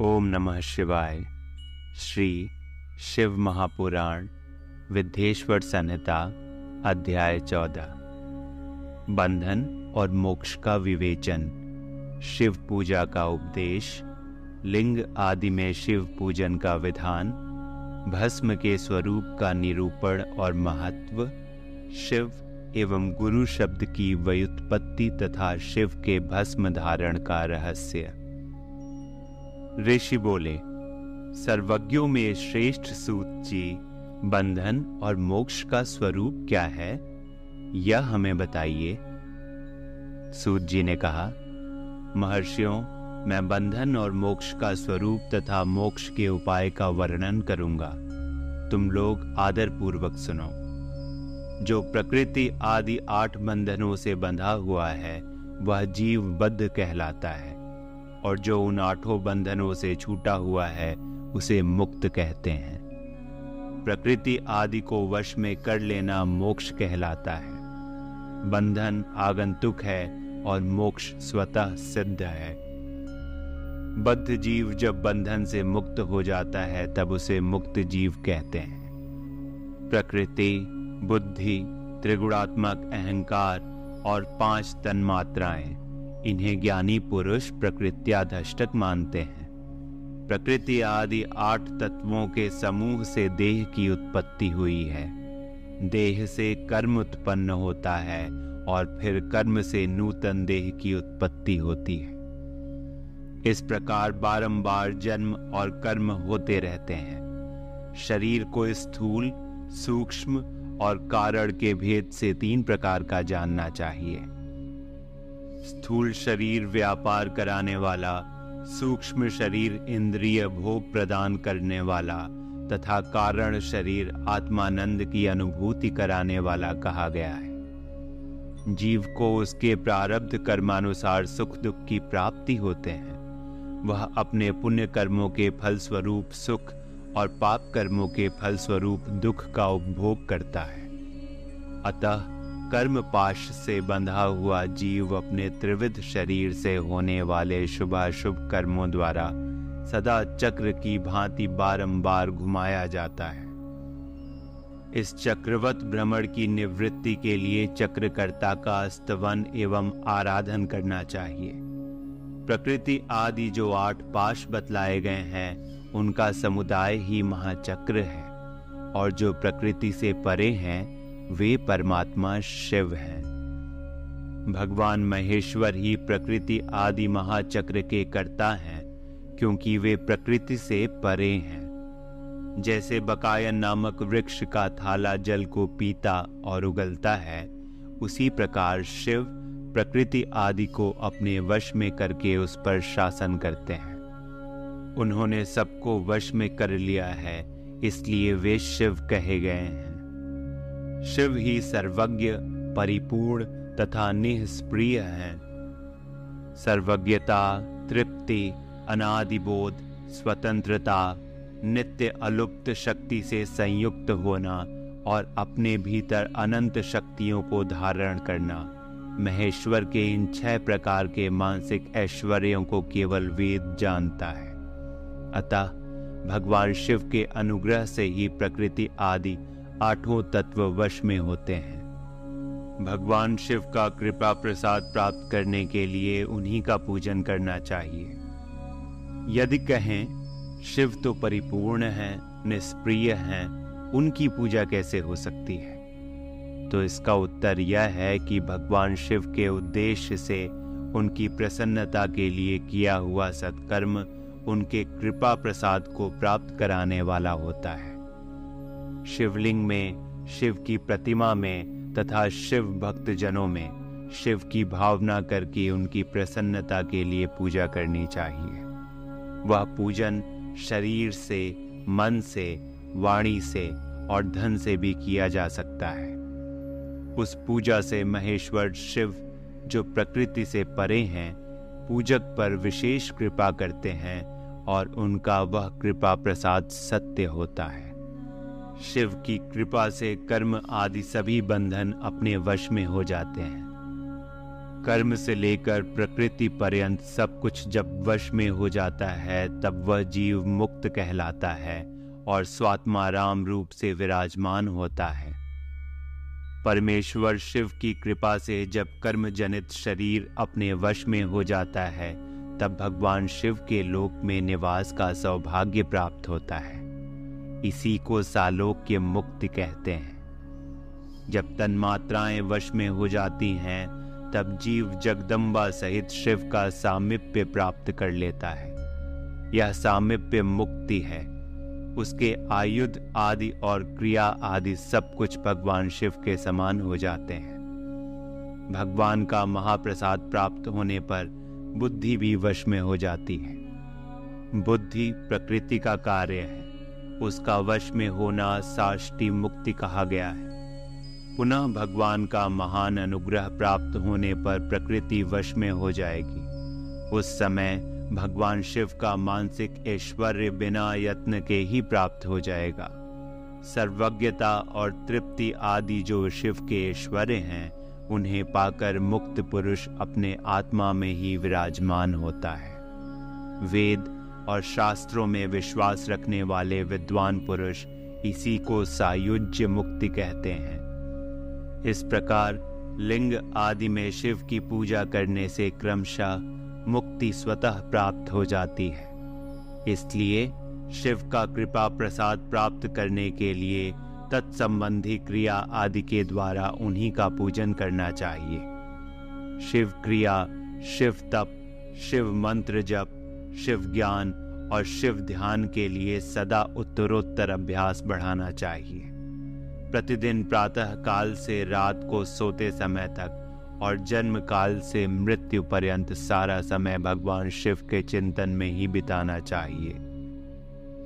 ओम नमः शिवाय। श्री शिव महापुराण विद्येश्वर संहिता, अध्याय चौदह। बंधन और मोक्ष का विवेचन। शिव पूजा का उपदेश, लिंग आदि में शिव पूजन का विधान, भस्म के स्वरूप का निरूपण और महत्व, शिव एवं गुरु शब्द की व्युत्पत्ति तथा शिव के भस्म धारण का रहस्य। ऋषि बोले, सर्वज्ञों में श्रेष्ठ सूत जी, बंधन और मोक्ष का स्वरूप क्या है? यह हमें बताइए। सूत जी ने कहा, महर्षियों, मैं बंधन और मोक्ष का स्वरूप तथा मोक्ष के उपाय का वर्णन करूँगा। तुम लोग आदर पूर्वक सुनो। जो प्रकृति आदि आठ बंधनों से बंधा हुआ है, वह जीव बद्ध कहलाता है। और जो उन आठों बंधनों से छूटा हुआ है, उसे मुक्त कहते हैं। प्रकृति आदि को वश में कर लेना मोक्ष कहलाता है। बंधन आगंतुक है और मोक्ष स्वतः सिद्ध है। बद्ध जीव जब बंधन से मुक्त हो जाता है, तब उसे मुक्त जीव कहते हैं। प्रकृति, बुद्धि, त्रिगुणात्मक अहंकार और पाँच तन्मात्राएँ। इन्हें ज्ञानी पुरुष प्रकृत्याधष्टक मानते हैं। प्रकृति आदि आठ तत्वों के समूह से देह की उत्पत्ति हुई है। देह से कर्म उत्पन्न होता है और फिर कर्म से नूतन देह की उत्पत्ति होती है। इस प्रकार बारंबार जन्म और कर्म होते रहते हैं। शरीर को स्थूल, सूक्ष्म और कारण के भेद से तीन प्रकार का जानना चाहिए। स्थूल शरीर व्यापार कराने वाला, सूक्ष्म शरीर इंद्रिय भोग प्रदान करने वाला, तथा कारण शरीर आत्मानंद की अनुभूति कराने वाला कहा गया है। जीव को उसके प्रारब्ध कर्मानुसार सुख दुख की प्राप्ति होते हैं। वह अपने पुण्य कर्मों के फल स्वरूप सुख और पाप कर्मों के फल स्वरूप दुख का उपभोग करता है। अतः कर्म पाश से बंधा हुआ जीव अपने त्रिविध शरीर से होने वाले शुभाशुभ कर्मों द्वारा सदा चक्र की भांति बारंबार घुमाया जाता है। इस चक्रवत भ्रमण की निवृत्ति के लिए चक्रकर्ता का स्तवन एवं आराधन करना चाहिए। प्रकृति आदि जो आठ पाश बतलाए गए हैं, उनका समुदाय ही महाचक्र है और जो प्रकृति से परे हैं वे परमात्मा शिव हैं। भगवान महेश्वर ही प्रकृति आदि महाचक्र के कर्ता हैं, क्योंकि वे प्रकृति से परे हैं। जैसे बकायन नामक वृक्ष का थाला जल को पीता और उगलता है, उसी प्रकार शिव प्रकृति आदि को अपने वश में करके उस पर शासन करते हैं। उन्होंने सबको वश में कर लिया है, इसलिए वे शिव कहे गए हैं। शिव ही सर्वज्ञ, परिपूर्ण तथा निष्प्रिय हैं। सर्वज्ञता, तृप्ति, अनादिबोध, स्वतंत्रता, नित्य अलुप्त शक्ति से संयुक्त होना और अपने भीतर अनंत शक्तियों को धारण करना। महेश्वर के इन छह प्रकार के मानसिक ऐश्वर्यों को केवल वेद जानता है। अतः भगवान शिव के अनुग्रह से ही प्रकृति आदि आठों तत्व वश में होते हैं। भगवान शिव का कृपा प्रसाद प्राप्त करने के लिए उन्हीं का पूजन करना चाहिए। यदि कहें, शिव तो परिपूर्ण है, निष्प्रिय हैं, उनकी पूजा कैसे हो सकती है? तो इसका उत्तर यह है कि भगवान शिव के उद्देश्य से उनकी प्रसन्नता के लिए किया हुआ सत्कर्म उनके कृपा प्रसाद को प्राप्त कराने वाला होता है। शिवलिंग में, शिव की प्रतिमा में तथा शिव भक्त जनों में शिव की भावना करके उनकी प्रसन्नता के लिए पूजा करनी चाहिए। वह पूजन शरीर से, मन से, वाणी से और धन से भी किया जा सकता है। उस पूजा से महेश्वर शिव जो प्रकृति से परे हैं, पूजक पर विशेष कृपा करते हैं और उनका वह कृपा प्रसाद सत्य होता है। शिव की कृपा से कर्म आदि सभी बंधन अपने वश में हो जाते हैं। कर्म से लेकर प्रकृति पर्यंत सब कुछ जब वश में हो जाता है, तब वह जीव मुक्त कहलाता है और स्वात्मा राम रूप से विराजमान होता है। परमेश्वर शिव की कृपा से जब कर्म जनित शरीर अपने वश में हो जाता है, तब भगवान शिव के लोक में निवास का सौभाग्य प्राप्त होता है। इसी को सालोक्य मुक्ति कहते हैं। जब तन्मात्राएँ वश में हो जाती हैं, तब जीव जगदम्बा सहित शिव का सामिप्य प्राप्त कर लेता है। यह सामिप्य मुक्ति है। उसके आयुध आदि और क्रिया आदि सब कुछ भगवान शिव के समान हो जाते हैं। भगवान का महाप्रसाद प्राप्त होने पर बुद्धि भी वश में हो जाती है। बुद्धि प्रकृति का कार्य है। उसका वश में होना साष्टी मुक्ति कहा गया है। पुनः भगवान का महान अनुग्रह प्राप्त होने पर प्रकृति वश में हो जाएगी। उस समय भगवान शिव का मानसिक ऐश्वर्य बिना यत्न के ही प्राप्त हो जाएगा। सर्वज्ञता और तृप्ति आदि जो शिव के ऐश्वर्य हैं, उन्हें पाकर मुक्त पुरुष अपने आत्मा में ही विराजमान होता है। वेद और शास्त्रों में विश्वास रखने वाले विद्वान पुरुष इसी को सायुज्य मुक्ति कहते हैं। इस प्रकार लिंग आदि में शिव की पूजा करने से क्रमशः मुक्ति स्वतः प्राप्त हो जाती है। इसलिए शिव का कृपा प्रसाद प्राप्त करने के लिए तत्संबंधी क्रिया आदि के द्वारा उन्हीं का पूजन करना चाहिए। शिव क्रिया, शिव तप, शिव मंत्र जप शिव ज्ञान और शिव ध्यान के लिए सदा उत्तरोत्तर अभ्यास बढ़ाना चाहिए। प्रतिदिन प्रातः काल से रात को सोते समय तक और जन्म काल से मृत्यु पर्यंत सारा समय भगवान शिव के चिंतन में ही बिताना चाहिए।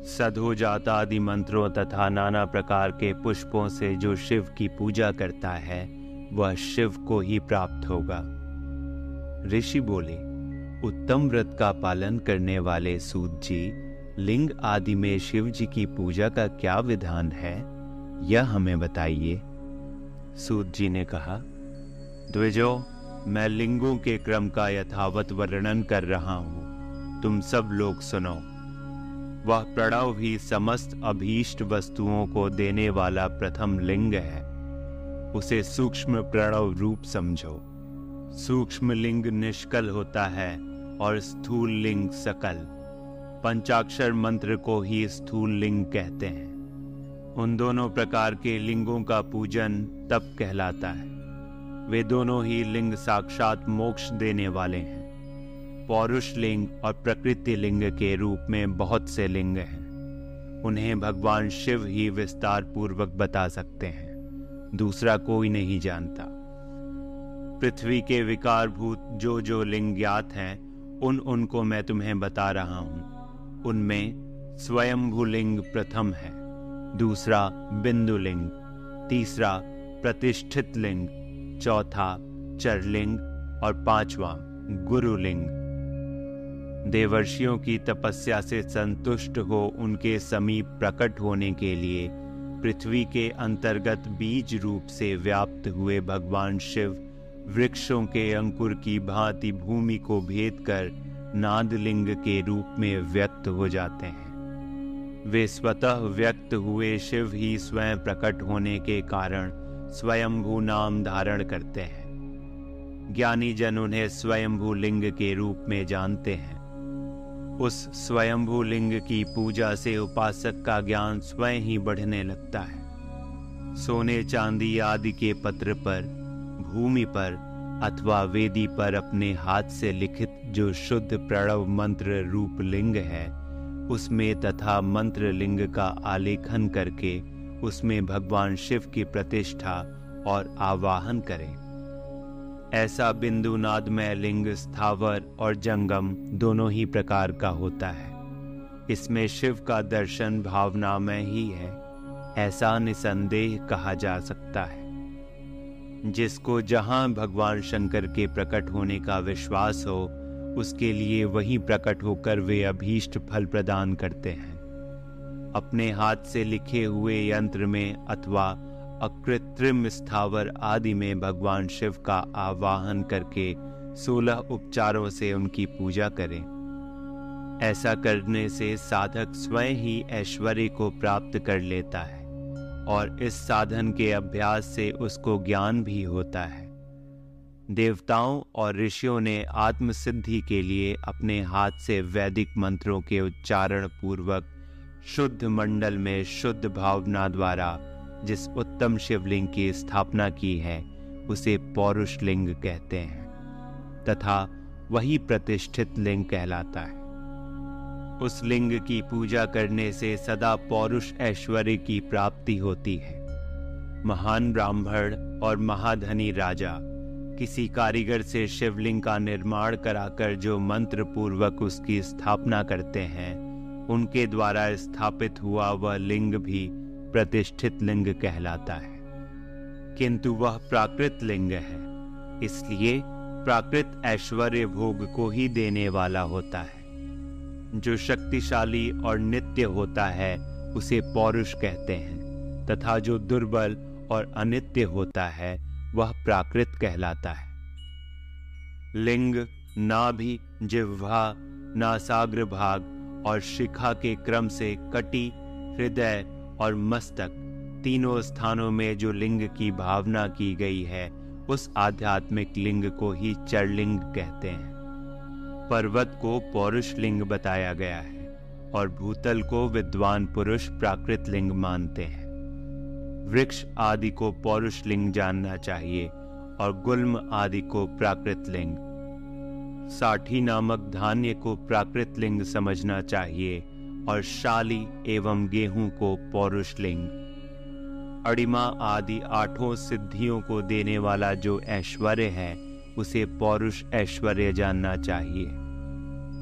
सधो जाता आदि मंत्रों तथा नाना प्रकार के पुष्पों से जो शिव की पूजा करता है, वह शिव को ही प्राप्त होगा। ऋषि बोले उत्तम व्रत का पालन करने वाले सूत जी, लिंग आदि में शिव जी की पूजा का क्या विधान है, यह हमें बताइए। सूत जी ने कहा, द्विजो, मैं लिंगों के क्रम का यथावत वर्णन कर रहा हूँ। तुम सब लोग सुनो। वह प्रणव भी समस्त अभीष्ट वस्तुओं को देने वाला प्रथम लिंग है। उसे सूक्ष्म प्रणव रूप समझो। सूक्ष्म लिंग निष्कल होता है और स्थूल लिंग सकल। पंचाक्षर मंत्र को ही स्थूल लिंग कहते हैं। उन दोनों प्रकार के लिंगों का पूजन तप कहलाता है। वे दोनों ही लिंग साक्षात मोक्ष देने वाले हैं। पौरुष लिंग और प्रकृति लिंग के रूप में बहुत से लिंग हैं। उन्हें भगवान शिव ही विस्तार पूर्वक बता सकते हैं। दूसरा कोई नहीं जानता। पृथ्वी के विकारभूत जो जो लिंग ज्ञात हैं, उन उनको मैं तुम्हें बता रहा हूँ। उनमें स्वयंभू लिंग प्रथम है, दूसरा बिंदु लिंग, तीसरा प्रतिष्ठित लिंग, चौथा चरलिंग और पांचवा गुरुलिंग। देवर्षियों की तपस्या से संतुष्ट हो उनके समीप प्रकट होने के लिए पृथ्वी के अंतर्गत बीज रूप से व्याप्त हुए भगवान शिव वृक्षों के अंकुर की भांति भूमि को भेद कर नादलिंग के रूप में व्यक्त हो जाते हैं। वे स्वतः व्यक्त हुए शिव ही स्वयं प्रकट होने के कारण स्वयंभू नाम धारण करते हैं। ज्ञानी जन उन्हें स्वयंभू लिंग के रूप में जानते हैं। उस स्वयंभू लिंग की पूजा से उपासक का ज्ञान स्वयं ही बढ़ने लगता है। सोने चांदी आदि के पत्र पर भूमि पर अथवा वेदी पर अपने हाथ से लिखित जो शुद्ध प्रणव मंत्र रूप लिंग है, उसमें तथा मंत्र लिंग का आलेखन करके उसमें भगवान शिव की प्रतिष्ठा और आवाहन करें। ऐसा बिंदु नादमय लिंग, स्थावर और जंगम दोनों ही प्रकार का होता है। इसमें शिव का दर्शन भावना में ही है, ऐसा निसंदेह कहा जा सकता है। जिसको जहाँ भगवान शंकर के प्रकट होने का विश्वास हो, उसके लिए वही प्रकट होकर वे अभीष्ट फल प्रदान करते हैं। अपने हाथ से लिखे हुए यंत्र में अथवा अकृत्रिम स्थावर आदि में भगवान शिव का आवाहन करके सोलह उपचारों से उनकी पूजा करें। ऐसा करने से साधक स्वयं ही ऐश्वर्य को प्राप्त कर लेता है। और इस साधन के अभ्यास से उसको ज्ञान भी होता है। देवताओं और ऋषियों ने आत्मसिद्धि के लिए अपने हाथ से वैदिक मंत्रों के उच्चारण पूर्वक शुद्ध मंडल में शुद्ध भावना द्वारा जिस उत्तम शिवलिंग की स्थापना की है, उसे पौरुष लिंग कहते हैं तथा वही प्रतिष्ठित लिंग कहलाता है। उस लिंग की पूजा करने से सदा पौरुष ऐश्वर्य की प्राप्ति होती है। महान ब्राह्मण और महाधनी राजा किसी कारीगर से शिवलिंग का निर्माण कराकर जो मंत्र पूर्वक उसकी स्थापना करते हैं, उनके द्वारा स्थापित हुआ वह लिंग भी प्रतिष्ठित लिंग कहलाता है। किंतु वह प्राकृत लिंग है, इसलिए प्राकृत ऐश्वर्य भोग को ही देने वाला होता है। जो शक्तिशाली और नित्य होता है, उसे पौरुष कहते हैं, तथा जो दुर्बल और अनित्य होता है, वह प्राकृत कहलाता है। लिंग नाभि जिह्वा नासाग्र भाग और शिखा के क्रम से कटी, हृदय और मस्तक, तीनों स्थानों में जो लिंग की भावना की गई है, उस आध्यात्मिक लिंग को ही चरलिंग कहते हैं। पर्वत को पौरुष लिंग बताया गया है और भूतल को विद्वान पुरुष प्राकृत लिंग मानते हैं। वृक्ष आदि को पौरुष लिंग जानना चाहिए और गुल्म आदि को प्राकृत लिंग साठी नामक धान्य को प्राकृत लिंग समझना चाहिए और शाली एवं गेहूँ को पौरुष लिंग अड़िमा आदि आठों सिद्धियों को देने वाला जो ऐश्वर्य है उसे पौरुष ऐश्वर्य जानना चाहिए।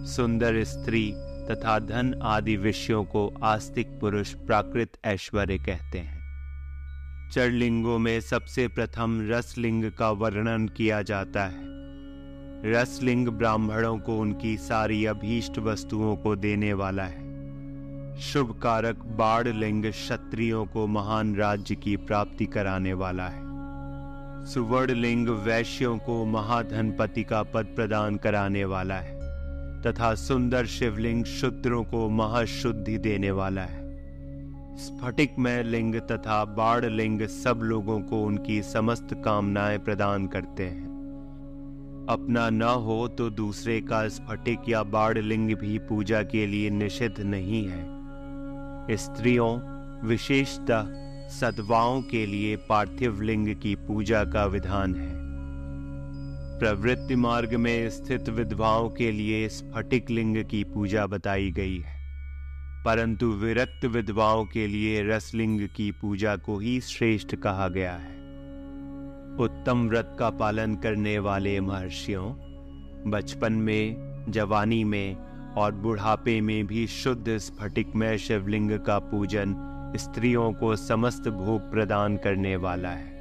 सुंदर स्त्री तथा धन आदि विषयों को आस्तिक पुरुष प्राकृत ऐश्वर्य कहते हैं। चरलिंगों में सबसे प्रथम रसलिंग का वर्णन किया जाता है। रसलिंग ब्राह्मणों को उनकी सारी अभीष्ट वस्तुओं को देने वाला है। शुभ कारक बाढ़ लिंग क्षत्रियों को महान राज्य की प्राप्ति कराने वाला है। सुवर्ण लिंग वैश्यों को महाधनपति का पद प्रदान कराने वाला है, तथा सुंदर शिवलिंग शूद्रों को महाशुद्धि देने वाला है। स्फटिक में लिंग तथा बाढ़ लिंग सब लोगों को उनकी समस्त कामनाएँ प्रदान करते हैं। अपना न हो तो दूसरे का स्फटिक या बाढ़ लिंग भी पूजा के लिए निषिद्ध नहीं है। स्त्रियों, विशेषतः सद्वाओं के लिए पार्थिव लिंग की पूजा का विधान है। प्रवृत्ति मार्ग में स्थित विधवाओं के लिए स्फटिक लिंग की पूजा बताई गई है। परंतु विरक्त विधवाओं के लिए रसलिंग की पूजा को ही श्रेष्ठ कहा गया है। उत्तम व्रत का पालन करने वाले महर्षियों, बचपन में, जवानी में और बुढ़ापे में भी शुद्ध स्फटिक में शिवलिंग का पूजन स्त्रियों को समस्त भोग प्रदान करने वाला है।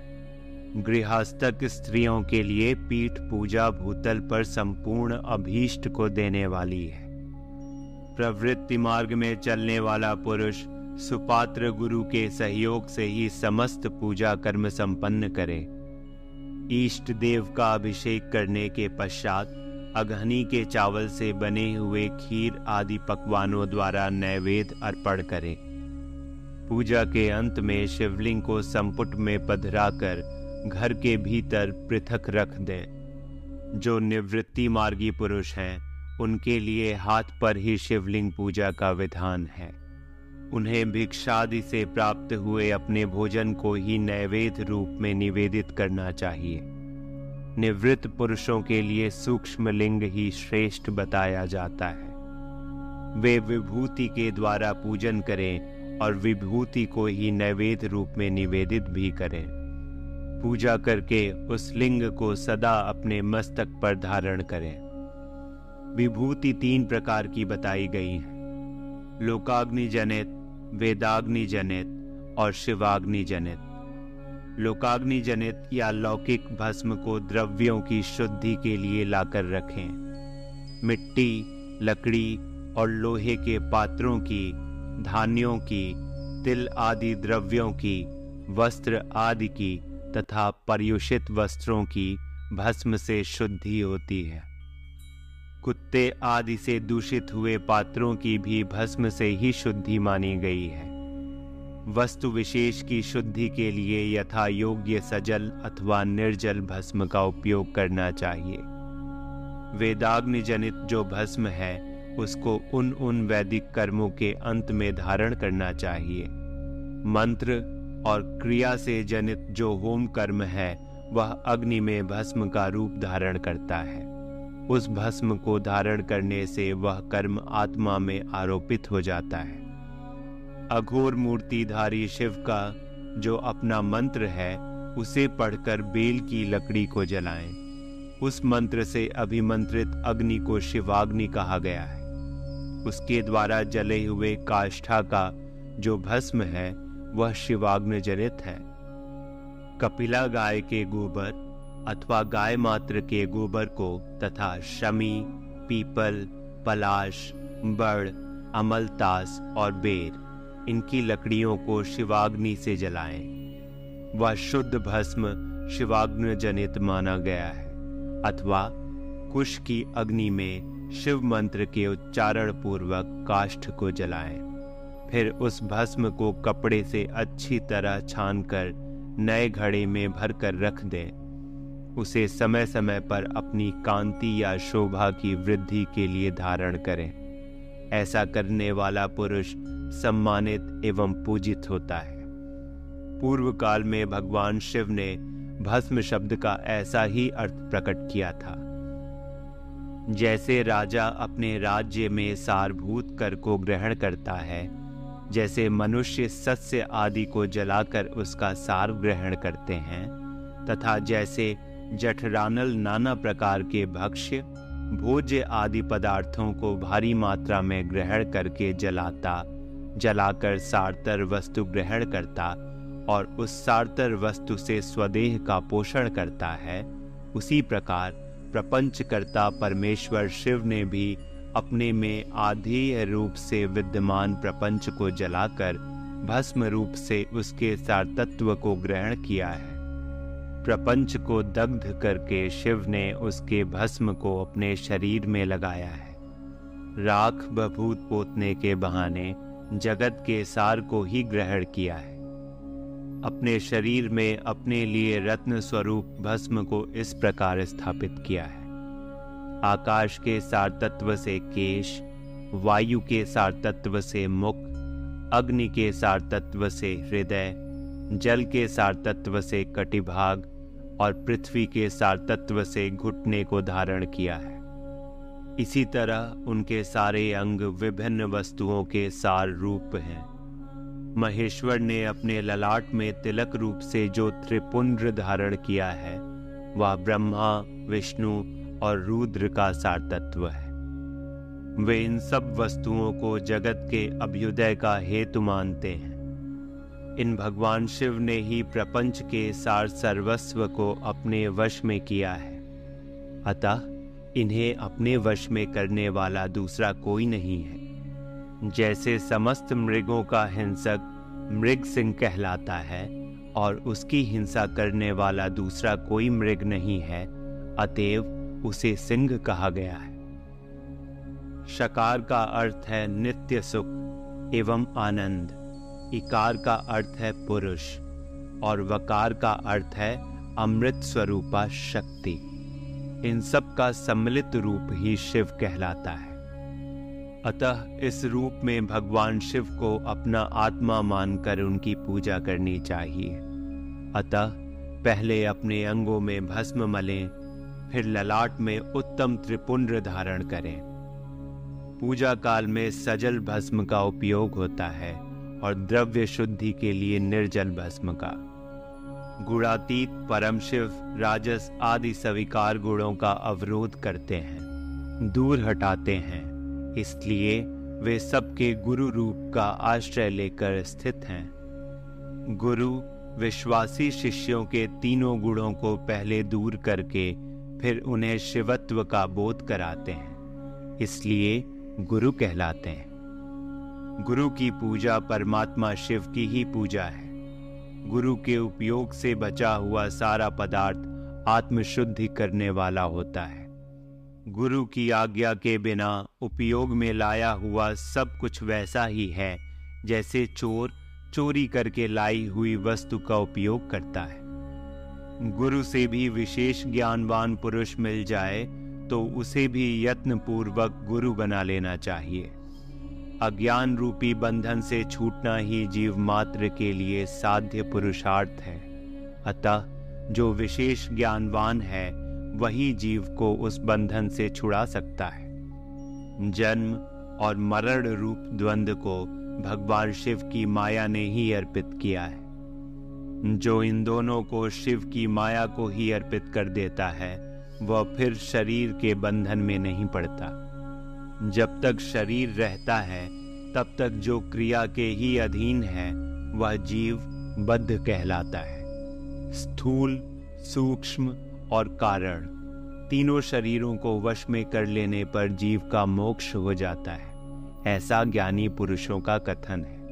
गृहस्थक स्त्रियों के लिए पीठ पूजा भूतल पर संपूर्ण अभीष्ट को देने वाली है। प्रवृत्ति मार्ग में चलने वाला पुरुष सुपात्र गुरु के सहयोग से ही समस्त पूजा कर्म संपन्न करे। ईष्ट देव का अभिषेक करने के पश्चात अघनी के चावल से बने हुए खीर आदि पकवानों द्वारा नैवेद्य अर्पण करे। पूजा के अंत में शिवलिंग को संपुट में पधरा कर घर के भीतर पृथक रख दे। जो निवृत्ति मार्गी पुरुष हैं, उनके लिए हाथ पर ही शिवलिंग पूजा का विधान है। उन्हें भिक्षादि से प्राप्त हुए अपने भोजन को ही नैवेद्य रूप में निवेदित करना चाहिए। निवृत्त पुरुषों के लिए सूक्ष्म लिंग ही श्रेष्ठ बताया जाता है। वे विभूति के द्वारा पूजन करें और विभूति को ही नैवेद्य रूप में निवेदित भी करें। पूजा करके उस लिंग को सदा अपने मस्तक पर धारण करें। विभूति तीन प्रकार की बताई गई है। लोकाग्नि जनित वेदाग्नि जनित और शिवाग्नि जनित लोकाग्नि जनित या लौकिक भस्म को द्रव्यों की शुद्धि के लिए लाकर रखें। मिट्टी, लकड़ी और लोहे के पात्रों की धान्यों की, तिल आदि द्रव्यों की, वस्त्र आदि की तथा पर्युषित वस्त्रों की भस्म से शुद्धि होती है। कुत्ते आदि से दूषित हुए पात्रों की भी भस्म से ही शुद्धि मानी गई है। वस्तु विशेष की शुद्धि के लिए यथा योग्य सजल अथवा निर्जल भस्म का उपयोग करना चाहिए। वेदाग्नि जनित जो भस्म है उसको उन उन वैदिक कर्मों के अंत में धारण करना चाहिए। मंत्र और क्रिया से जनित जो होम कर्म है, वह अग्नि में भस्म का रूप धारण करता है। उस भस्म को धारण करने से वह कर्म आत्मा में आरोपित हो जाता है। अघोर मूर्तिधारी शिव का जो अपना मंत्र है, उसे पढ़कर बेल की लकड़ी को जलाएँ। उस मंत्र से अभिमंत्रित अग्नि को शिवाग्नि कहा गया है। उसके द्वारा जले हुए काष्ठा का जो भस्म है, वह शिवाग्न जनित है। कपिला गाय के गोबर अथवा गाय मात्र के गोबर को तथा शमी, पीपल, पलाश, बड़ अमलतास और बेर, इनकी लकड़ियों को शिवाग्नि से जलाएँ। वह शुद्ध भस्म शिवाग्न जनित माना गया है, अथवा कुश की अग्नि में शिव मंत्र के उच्चारण पूर्वक काष्ठ को जलाएँ। फिर उस भस्म को कपड़े से अच्छी तरह छानकर नए घड़े में भरकर रख दें। उसे समय समय पर अपनी कांति या शोभा की वृद्धि के लिए धारण करें। ऐसा करने वाला पुरुष सम्मानित एवं पूजित होता है। पूर्व काल में भगवान शिव ने भस्म शब्द का ऐसा ही अर्थ प्रकट किया था। जैसे राजा अपने राज्य में सारभूत कर को ग्रहण करता है, जैसे मनुष्य सस्य आदि को जलाकर उसका सार ग्रहण करते हैं, तथा जैसे जठरानल नाना प्रकार के भक्ष्य भोज्य आदि पदार्थों को भारी मात्रा में ग्रहण करके जलाता, जलाकर सारतर वस्तु ग्रहण करता और उस सारतर वस्तु से स्वदेह का पोषण करता है, उसी प्रकार प्रपंचकर्ता परमेश्वर शिव ने भी अपने में आधेय रूप से विद्यमान प्रपंच को जलाकर भस्म रूप से उसके सारतत्व को ग्रहण किया है। प्रपंच को दग्ध करके शिव ने उसके भस्म को अपने शरीर में लगाया है। राख बभूत पोतने के बहाने जगत के सार को ही ग्रहण किया है। अपने शरीर में अपने लिए रत्न स्वरूप भस्म को इस प्रकार स्थापित किया है। आकाश के सार तत्व से केश, वायु के सार तत्व से मुख, अग्नि के सार तत्व से हृदय, जल के सार तत्व से कटिभाग और पृथ्वी के सार तत्व से घुटने को धारण किया है। इसी तरह उनके सारे अंग विभिन्न वस्तुओं के सार रूप हैं। महेश्वर ने अपने ललाट में तिलक रूप से जो त्रिपुंड्र धारण किया है, वह ब्रह्मा, विष्णु और रुद्र का सार तत्व है। वे इन सब वस्तुओं को जगत के अभ्युदय का हेतु मानते हैं। इन भगवान शिव ने ही प्रपंच के सार सर्वस्व को अपने वश में किया है। अतः इन्हें अपने वश में करने वाला दूसरा कोई नहीं है। जैसे समस्त मृगों का हिंसक मृग सिंह कहलाता है, और उसकी हिंसा करने वाला दूसरा कोई मृग नहीं है, अतएव उसे सिंह कहा गया है। शकार का अर्थ है नित्य सुख एवं आनंद, इकार का अर्थ है पुरुष, और वकार का अर्थ है अमृत स्वरूपा शक्ति। इन सब का सम्मिलित रूप ही शिव कहलाता है। अतः इस रूप में भगवान शिव को अपना आत्मा मानकर उनकी पूजा करनी चाहिए। अतः पहले अपने अंगों में भस्म मलें, फिर ललाट में उत्तम त्रिपुंड धारण करें। पूजा काल में सजल भस्म का उपयोग होता है और द्रव्य शुद्धि के लिए निर्जल भस्म का। गुणातीत परम शिव राजस आदि स्वीकार गुणों का अवरोध करते हैं, दूर हटाते हैं। इसलिए वे सबके गुरु रूप का आश्रय लेकर स्थित हैं। गुरु विश्वासी शिष्यों के तीनों गुणों को पहले दूर करके फिर उन्हें शिवत्व का बोध कराते हैं। इसलिए गुरु कहलाते हैं। गुरु की पूजा परमात्मा शिव की ही पूजा है। गुरु के उपयोग से बचा हुआ सारा पदार्थ आत्मशुद्धि करने वाला होता है। गुरु की आज्ञा के बिना उपयोग में लाया हुआ सब कुछ वैसा ही है, जैसे चोर चोरी करके लाई हुई वस्तु का उपयोग करता है। गुरु से भी विशेष ज्ञानवान पुरुष मिल जाए तो उसे भी यत्न पूर्वक गुरु बना लेना चाहिए। अज्ञान रूपी बंधन से छूटना ही जीव मात्र के लिए साध्य पुरुषार्थ है। अतः, जो विशेष ज्ञानवान है वही जीव को उस बंधन से छुड़ा सकता है। जन्म और मरण रूप द्वंद को भगवान शिव की माया ने ही अर्पित किया है। जो इन दोनों को शिव की माया को ही अर्पित कर देता है, वह फिर शरीर के बंधन में नहीं पड़ता। जब तक शरीर रहता है, तब तक जो क्रिया के ही अधीन है, वह जीव बद्ध कहलाता है। स्थूल, सूक्ष्म और कारण। तीनों शरीरों को वश में कर लेने पर जीव का मोक्ष हो जाता है। ऐसा ज्ञानी पुरुषों का कथन है।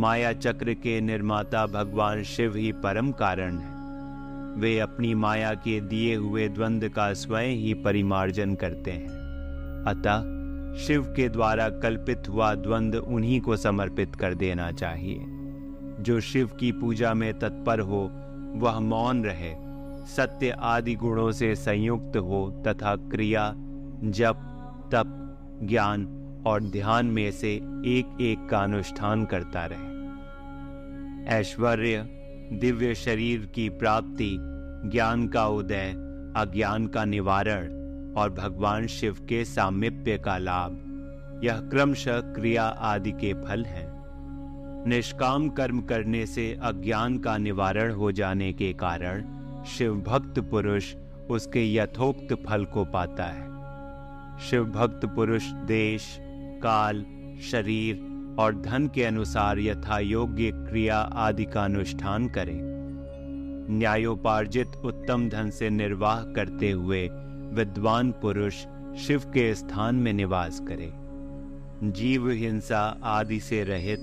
माया चक्र के निर्माता भगवान शिव ही परम कारण है। वे अपनी माया के दिए हुए द्वंद का स्वयं ही परिमार्जन करते हैं। अतः शिव के द्वारा कल्पित हुआ द्वंद उन्हीं को समर्पित कर देना चाहिए। जो शिव की पूजा में तत्पर हो, वह मौन रहे। सत्य आदि गुणों से संयुक्त हो तथा क्रिया, जप, तप, ज्ञान और ध्यान में से एक एक का अनुष्ठान करता रहे। ऐश्वर्य, दिव्य शरीर की प्राप्ति, ज्ञान का उदय, अज्ञान का निवारण और भगवान शिव के सामिप्य का लाभ, यह क्रमशः क्रिया आदि के फल हैं। निष्काम कर्म करने से अज्ञान का निवारण हो जाने के कारण शिव भक्त पुरुष उसके यथोक्त फल को पाता है। शिव भक्त पुरुष देश, काल, शरीर और धन के अनुसार यथा योग्य क्रिया आदि का अनुष्ठान करें। न्यायोपार्जित उत्तम धन से निर्वाह करते हुए विद्वान पुरुष शिव के स्थान में निवास करे। जीव हिंसा आदि से रहित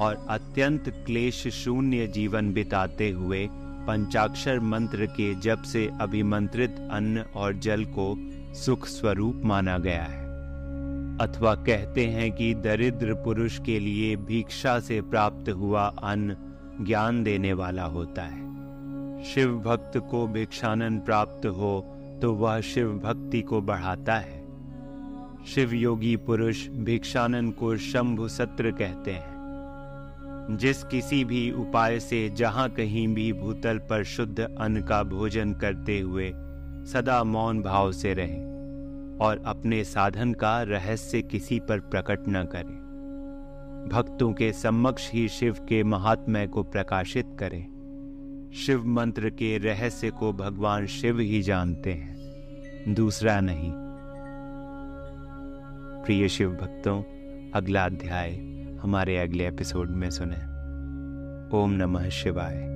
और अत्यंत क्लेश शून्य जीवन बिताते हुए पंचाक्षर मंत्र के जप से अभिमंत्रित अन्न और जल को सुख स्वरूप माना गया है। अथवा कहते हैं कि दरिद्र पुरुष के लिए भिक्षा से प्राप्त हुआ अन्न ज्ञान देने वाला होता है। शिव भक्त को भिक्षानन प्राप्त हो तो वह शिव भक्ति को बढ़ाता है। शिव योगी पुरुष भिक्षानन को शंभु सत्र कहते हैं। जिस किसी भी उपाय से जहाँ कहीं भी भूतल पर शुद्ध अन्न का भोजन करते हुए सदा मौन भाव से रहें और अपने साधन का रहस्य किसी पर प्रकट न करें। भक्तों के समक्ष ही शिव के महात्म्य को प्रकाशित करें। शिव मंत्र के रहस्य को भगवान शिव ही जानते हैं। दूसरा नहीं। प्रिय शिव भक्तों, अगला अध्याय। हमारे अगले एपिसोड में सुने। ओम नमः शिवाय।